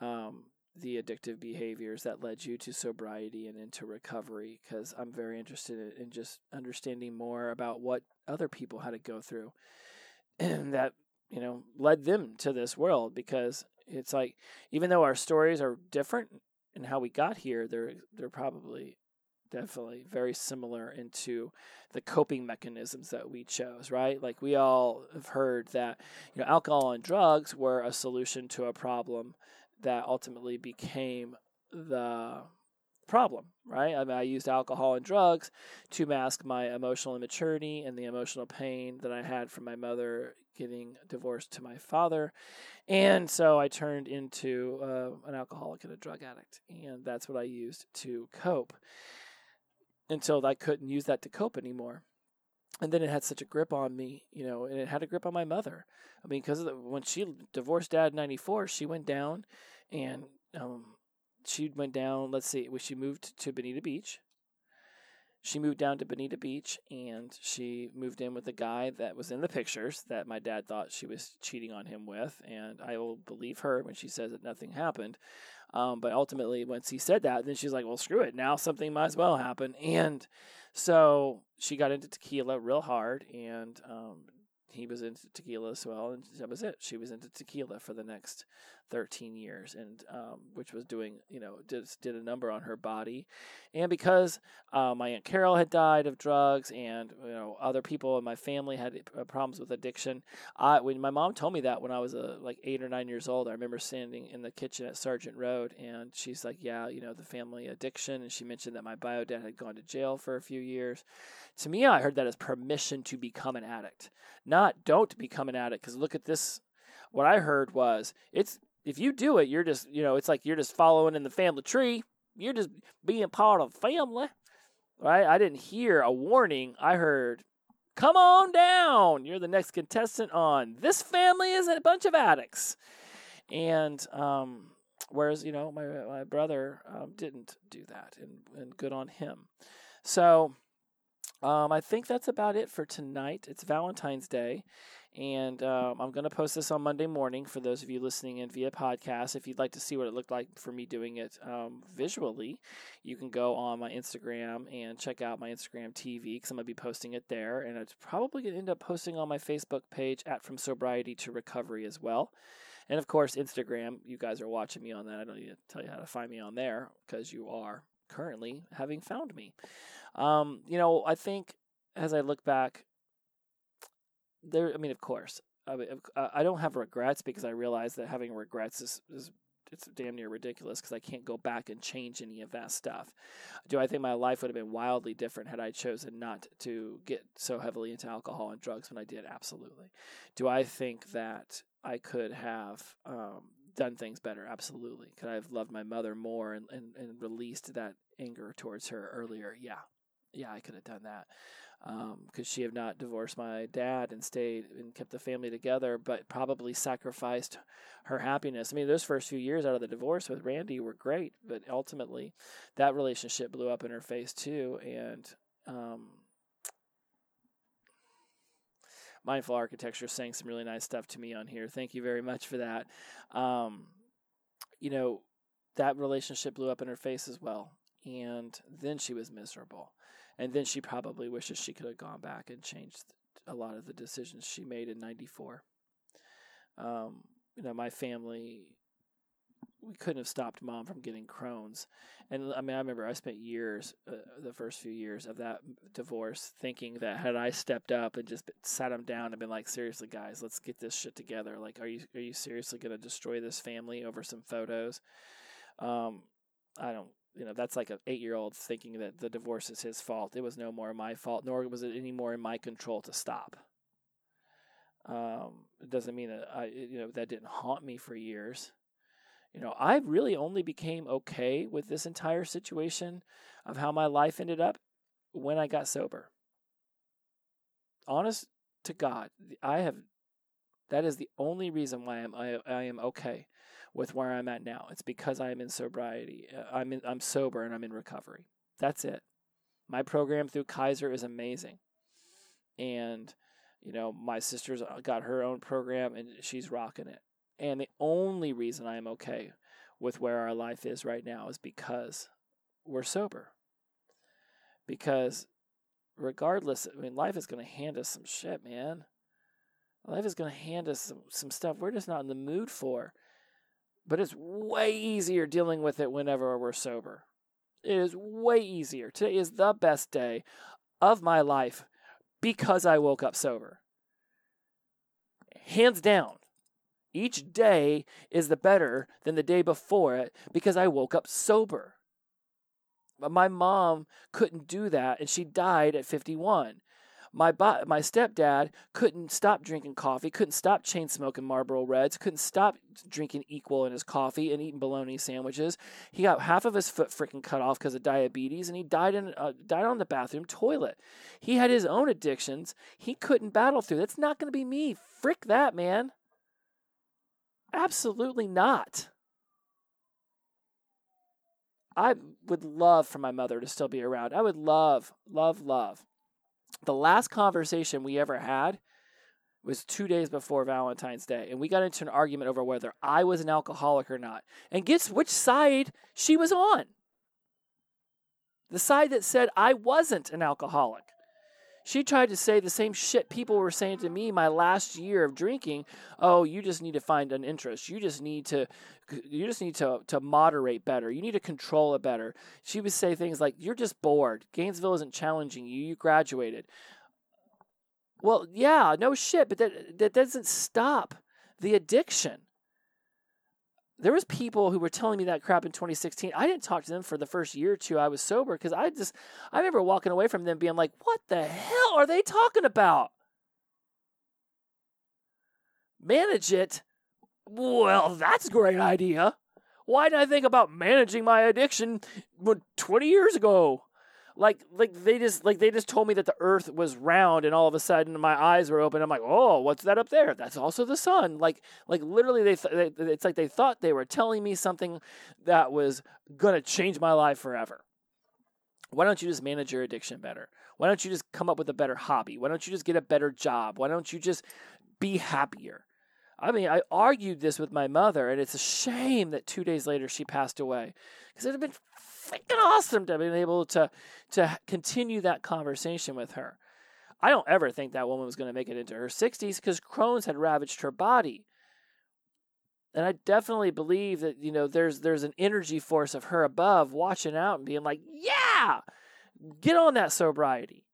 [SPEAKER 1] um, the addictive behaviors that led you to sobriety and into recovery. Because I'm very interested in just understanding more about what other people had to go through and that you know led them to this world. Because it's like even though our stories are different and how we got here, they're they're probably definitely very similar into the coping mechanisms that we chose right? Like we all have heard that you know alcohol and drugs were a solution to a problem that ultimately became the problem right? I mean i used alcohol and drugs to mask my emotional immaturity and the emotional pain that i had from my mother getting divorced to my father. And so i turned into uh, an alcoholic and a drug addict and that's what i used to cope until I couldn't use that to cope anymore. And then it had such a grip on me, you know, and it had a grip on my mother. I mean, because when she divorced dad in '94, she went down, and um, she went down. Let's see, she moved to Bonita Beach, she moved down to Bonita Beach and she moved in with a guy that was in the pictures that my dad thought she was cheating on him with. And I will believe her when she says that nothing happened. Um, but ultimately, once he said that, then she's like, well, screw it. Now something might as well happen. And so she got into tequila real hard and um, he was into tequila as well, and that was it. She was into tequila for the next 13 years, and um, which was doing, you know, did did a number on her body, and because uh, my aunt Carol had died of drugs, and you know other people in my family had uh, problems with addiction. I when my mom told me that when I was uh, like eight or nine years old, I remember standing in the kitchen at Sargent Road, and she's like, "Yeah, you know, the family addiction," and she mentioned that my bio dad had gone to jail for a few years. To me, I heard that as permission to become an addict, not don't become an addict. Because look at this. What I heard was it's if you do it, you're just you know it's like you're just following in the family tree. You're just being part of family, right? I didn't hear a warning. I heard, "Come on down. You're the next contestant on this family is a bunch of addicts." And um, whereas you know my my brother um, didn't do that, and and good on him. So um, I think that's about it for tonight. It's Valentine's Day, and um, I'm going to post this on Monday morning for those of you listening in via podcast. If you'd like to see what it looked like for me doing it um, visually, you can go on my Instagram and check out my Instagram TV because I'm going to be posting it there. And it's probably going to end up posting on my Facebook page at From Sobriety to Recovery as well. And of course, Instagram. You guys are watching me on that. I don't need to tell you how to find me on there because you are currently having found me. Um, you know, I think as I look back, there. I mean, of course, I, I don't have regrets because I realize that having regrets is, is it's damn near ridiculous because I can't go back and change any of that stuff. Do I think my life would have been wildly different had I chosen not to get so heavily into alcohol and drugs when I did? Absolutely. Do I think that I could have um, done things better? Absolutely. Could I have loved my mother more and, and, and released that anger towards her earlier? Yeah. Yeah, I could have done that um, she had not divorced my dad and stayed and kept the family together, but probably sacrificed her happiness. I mean, those first few years out of the divorce with Randy were great, but ultimately that relationship blew up in her face too. And um, Mindful Architecture saying some really nice stuff to me on here. Thank you very much for that. Um, you know, that relationship blew up in her face as well. And then she was miserable and then she probably wishes she could have gone back and changed a lot of the decisions she made in 94 um, you know my family we couldn't have stopped mom from getting crohn's. And i mean i remember i spent years uh, the first few years of that divorce thinking that had i stepped up and just sat them down and been like seriously guys let's get this shit together. Like are you are you seriously going to destroy this family over some photos? Um, i don't you know that's like an eight year old thinking that the divorce is his fault. It was no more my fault, nor was it any more in my control to stop. Um, it doesn't mean that I you know that didn't haunt me for years. You know, I really only became okay with this entire situation of how my life ended up when I got sober. Honest to God, I have that is the only reason why I'm I, I am okay with where I'm at now. It's because I'm in sobriety. Uh, I'm in, I'm sober and I'm in recovery. That's it. My program through Kaiser is amazing. And you know, my sister's got her own program and she's rocking it. And the only reason I am okay with where our life is right now is because we're sober. Because regardless, I mean, life is going to hand us some shit, man. Life is going to hand us some, some stuff we're just not in the mood for. But it's way easier dealing with it whenever we're sober. It is way easier. Today is the best day of my life because I woke up sober. Hands down. Each day is the better than the day before it because I woke up sober. But my mom couldn't do that and she died at 51 my my stepdad couldn't stop drinking coffee, couldn't stop chain smoking Marlboro Reds, couldn't stop drinking Equal in his coffee and eating bologna sandwiches. He got half of his foot freaking cut off because of diabetes, and he died in uh, died on the bathroom toilet. He had his own addictions. He couldn't battle through. That's not going to be me. Frick that, man. Absolutely not. I would love for my mother to still be around. I would love, love, love the last conversation we ever had was two days before Valentine's Day, and we got into an argument over whether I was an alcoholic or not. And guess which side she was on? The side that said I wasn't an alcoholic. She tried to say the same shit people were saying to me my last year of drinking. Oh, you just need to find an interest. You just need to you just need to to moderate better. You need to control it better. She would say things like you're just bored. Gainesville isn't challenging you. You graduated. Well, yeah, no shit, but that that doesn't stop the addiction there was people who were telling me that crap in 2016 i didn't talk to them for the first year or two i was sober because i just i remember walking away from them being like what the hell are they talking about? Manage it. Well that's a great idea. Why didn't i think about managing my addiction 20 years ago like like they just like they just told me that the earth was round and all of a sudden my eyes were open. I'm like oh what's that up there? That's also the sun. Like like literally they, th- they it's like they thought they were telling me something that was to change my life forever. Why don't you just manage your addiction better? Why don't you just come up with a better hobby? Why don't you just get a better job? Why don't you just be happier? I mean, I argued this with my mother, and it's a shame that two days later she passed away because it had been freaking awesome to be able to to continue that conversation with her. I don't ever think that woman was going to make it into her 60s because Crohn's had ravaged her body. and I definitely believe that you know there's there's an energy force of her above watching out and being like, yeah, get on that sobriety.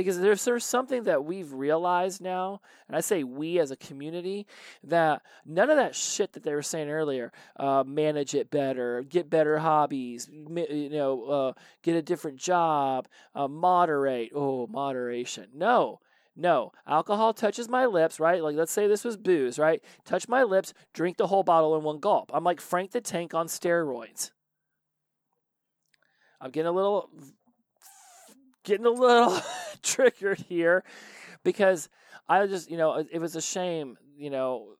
[SPEAKER 1] Because there's there's something that we've realized now, and I say we as a community, that none of that shit that they were saying earlier, uh, manage it better, get better hobbies, you know, uh, get a different job, uh, moderate. Oh, moderation. No, no, alcohol touches my lips, right? Like, let's say this was booze, right? Touch my lips, drink the whole bottle in one gulp. I'm like Frank the Tank on steroids. I'm getting a little, getting a little triggered here because I just, you know, it was a shame, you know,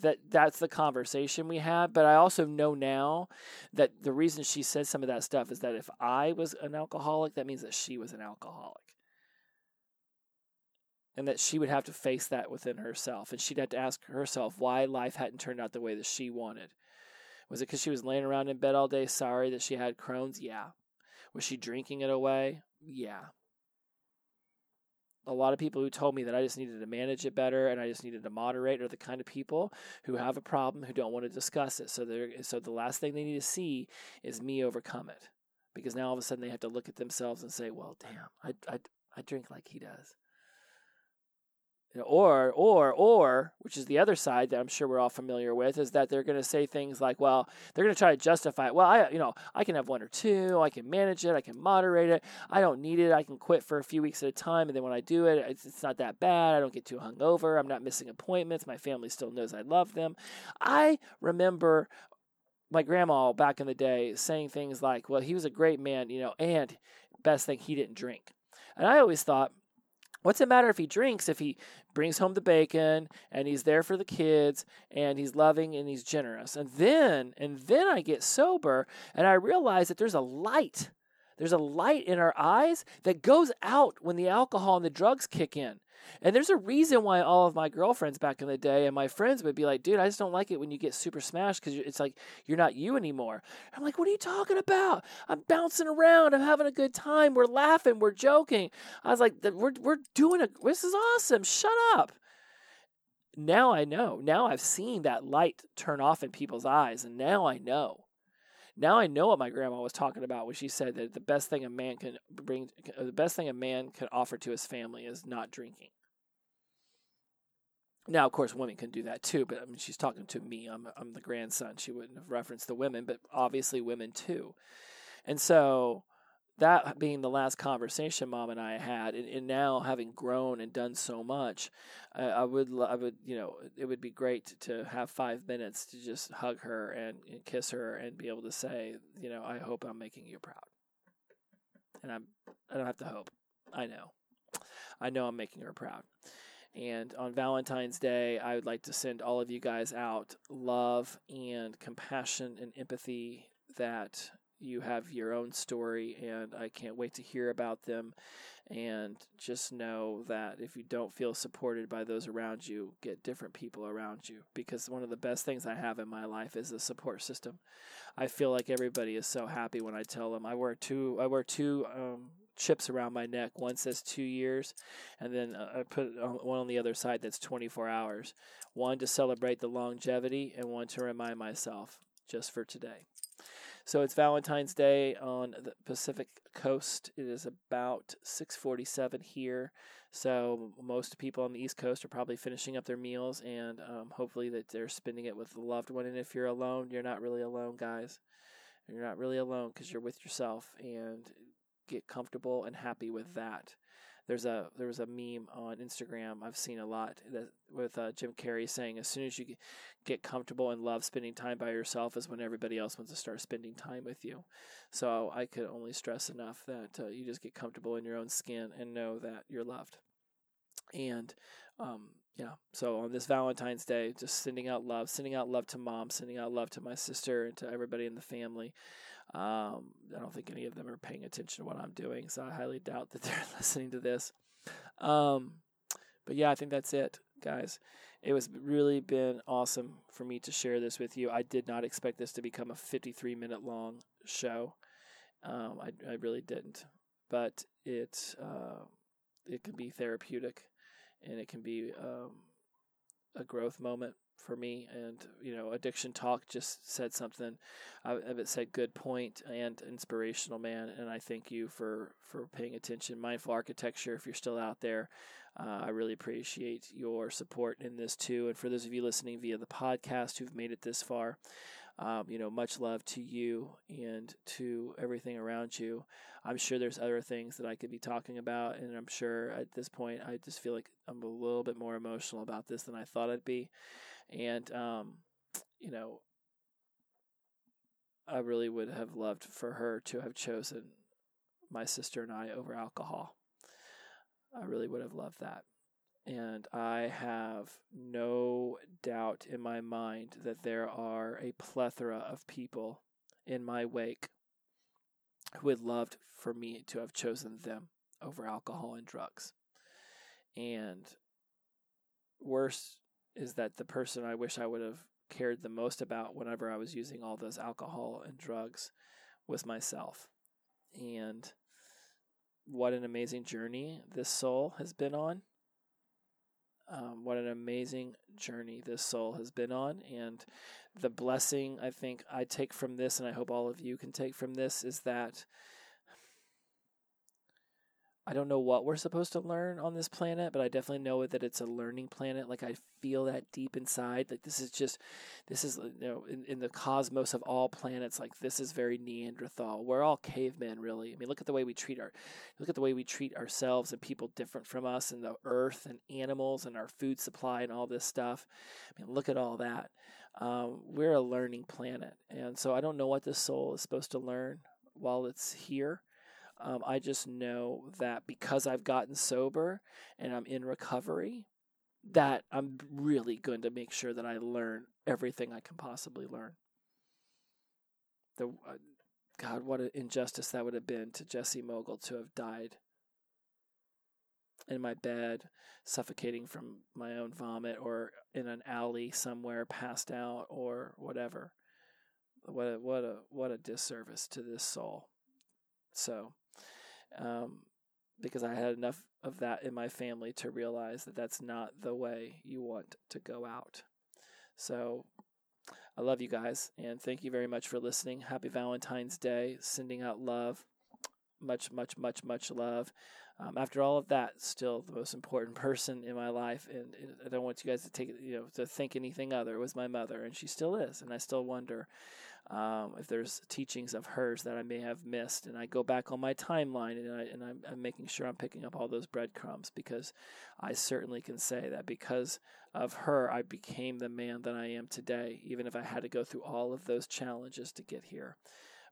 [SPEAKER 1] that that's the conversation we had. But I also know now that the reason she said some of that stuff is that if I was an alcoholic, that means that she was an alcoholic. And that she would have to face that within herself and she'd have to ask herself why life hadn't turned out the way that she wanted. Was it because she was laying around in bed all day sorry that she had crohn's? Yeah. Was she drinking it away yeah a lot of people who told me that I just needed to manage it better and I just needed to moderate are the kind of people who have a problem who don't want to discuss it. So they so the last thing they need to see is me overcome it. Because now all of a sudden they have to look at themselves and say, "Well, damn, I I I drink like he does." Or or or which is the other side that I'm sure we're all familiar with is that they're going to say things like well they're going to try to justify it. Well I you know I can have one or two I can manage it I can moderate it I don't need it I can quit for a few weeks at a time and then when I do it it's, it's not that bad I don't get too hungover I'm not missing appointments my family still knows I love them. I remember my grandma back in the day saying things like well he was a great man you know and best thing he didn't drink. And I always thought What's it matter if he drinks if he brings home the bacon and he's there for the kids and he's loving and he's generous? And then and then I get sober and I realize that there's a light. There's a light in our eyes that goes out when the alcohol and the drugs kick in. And there's a reason why all of my girlfriends back in the day and my friends would be like, dude, I just don't like it when you get super smashed because it's like you're not you anymore. I'm like, what are you talking about? I'm bouncing around. I'm having a good time. We're laughing. We're joking. I was like, we're, we're doing a, this is awesome. Shut up. Now I know. Now I've seen that light turn off in people's eyes. And now I know. Now I know what my grandma was talking about when she said that the best thing a man can bring, the best thing a man can offer to his family is not drinking. Now, of course, women can do that too, but I mean, she's talking to me. I'm I'm the grandson. She wouldn't have referenced the women, but obviously women too. And so that being the last conversation mom and I had, and, and now having grown and done so much, I, I, would, I would, you know, it would be great to have five minutes to just hug her and, and kiss her and be able to say, you know, I hope I'm making you proud. And I'm, I don't have to hope. I know. I know I'm making her proud. And on Valentine's Day, I would like to send all of you guys out love and compassion and empathy that you have your own story, and I can't wait to hear about them. And just know that if you don't feel supported by those around you, get different people around you. Because one of the best things I have in my life is a support system. I feel like everybody is so happy when I tell them I wear two. I wear two um, chips around my neck. One says two years, and then uh, I put one on the other side that's 24 hours. One to celebrate the longevity, and one to remind myself just for today. So it's Valentine's Day on the Pacific Coast. It is about 6:47 here. So most people on the East Coast are probably finishing up their meals, and um, hopefully that they're spending it with a loved one. And if you're alone, you're not really alone, guys. You're not really alone because you're with yourself, and get comfortable and happy with that. There's a there was a meme on Instagram I've seen a lot that with uh, Jim Carrey saying as soon as you get comfortable and love spending time by yourself is when everybody else wants to start spending time with you. So I could only stress enough that uh, you just get comfortable in your own skin and know that you're loved. And um, yeah, so on this Valentine's Day, just sending out love, sending out love to mom, sending out love to my sister and to everybody in the family. Um, I don't think any of them are paying attention to what I'm doing, so I highly doubt that they're listening to this. Um, but yeah, I think that's it, guys. It was really been awesome for me to share this with you. I did not expect this to become a 53 minute long show. Um, I, I really didn't, but it uh, it can be therapeutic, and it can be um, a growth moment for me. And you know, addiction talk just said something. Uh, it said good point and inspirational man. And I thank you for for paying attention. Mindful architecture. If you're still out there, uh, I really appreciate your support in this too. And for those of you listening via the podcast who've made it this far. Um, you know, much love to you and to everything around you. I'm sure there's other things that I could be talking about, and I'm sure at this point I just feel like I'm a little bit more emotional about this than I thought I'd be. And, um, you know, I really would have loved for her to have chosen my sister and I over alcohol. I really would have loved that. And I have no doubt in my mind that there are a plethora of people in my wake who would loved for me to have chosen them over alcohol and drugs. And worse is that the person I wish I would have cared the most about whenever I was using all those alcohol and drugs was myself. And what an amazing journey this soul has been on. Um, what an amazing journey this soul has been on. And the blessing I think I take from this, and I hope all of you can take from this, is that I don't know what we're supposed to learn on this planet, but I definitely know that it's a learning planet. Like I feel that deep inside. Like this is just, this is you know in, in the cosmos of all planets. Like this is very Neanderthal. We're all cavemen, really. I mean, look at the way we treat our, look at the way we treat ourselves and people different from us, and the earth and animals and our food supply and all this stuff. I mean, look at all that. Um, we're a learning planet, and so I don't know what the soul is supposed to learn while it's here. Um, I just know that because I've gotten sober and I'm in recovery, that I'm really going to make sure that I learn everything I can possibly learn. The uh, God, what an injustice that would have been to Jesse Mogul to have died in my bed, suffocating from my own vomit, or in an alley somewhere, passed out, or whatever. What a what a what a disservice to this soul. So, um, because I had enough of that in my family to realize that that's not the way you want to go out. So I love you guys and thank you very much for listening. Happy Valentine's Day. Sending out love. Much, much, much, much love. Um, after all of that, still the most important person in my life, and I don't want you guys to take you know to think anything other. Was my mother, and she still is, and I still wonder um, if there's teachings of hers that I may have missed, and I go back on my timeline and, I, and I'm, I'm making sure I'm picking up all those breadcrumbs because I certainly can say that because of her, I became the man that I am today, even if I had to go through all of those challenges to get here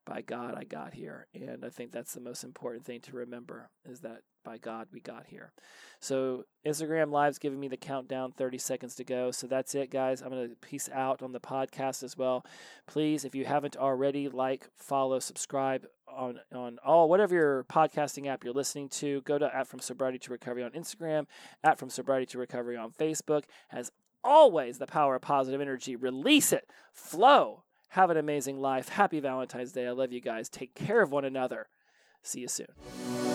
[SPEAKER 1] by God I got here. And I think that's the most important thing to remember is that by God we got here. So Instagram Live's giving me the countdown, 30 seconds to go. So that's it, guys. I'm going to peace out on the podcast as well. Please, if you haven't already, like, follow, subscribe on on all whatever your podcasting app you're listening to. Go to at From Sobriety to Recovery on Instagram, at From Sobriety to Recovery on Facebook. As always, the power of positive energy. Release it, flow have an amazing life. Happy Valentine's Day. I love you guys. Take care of one another. See you soon.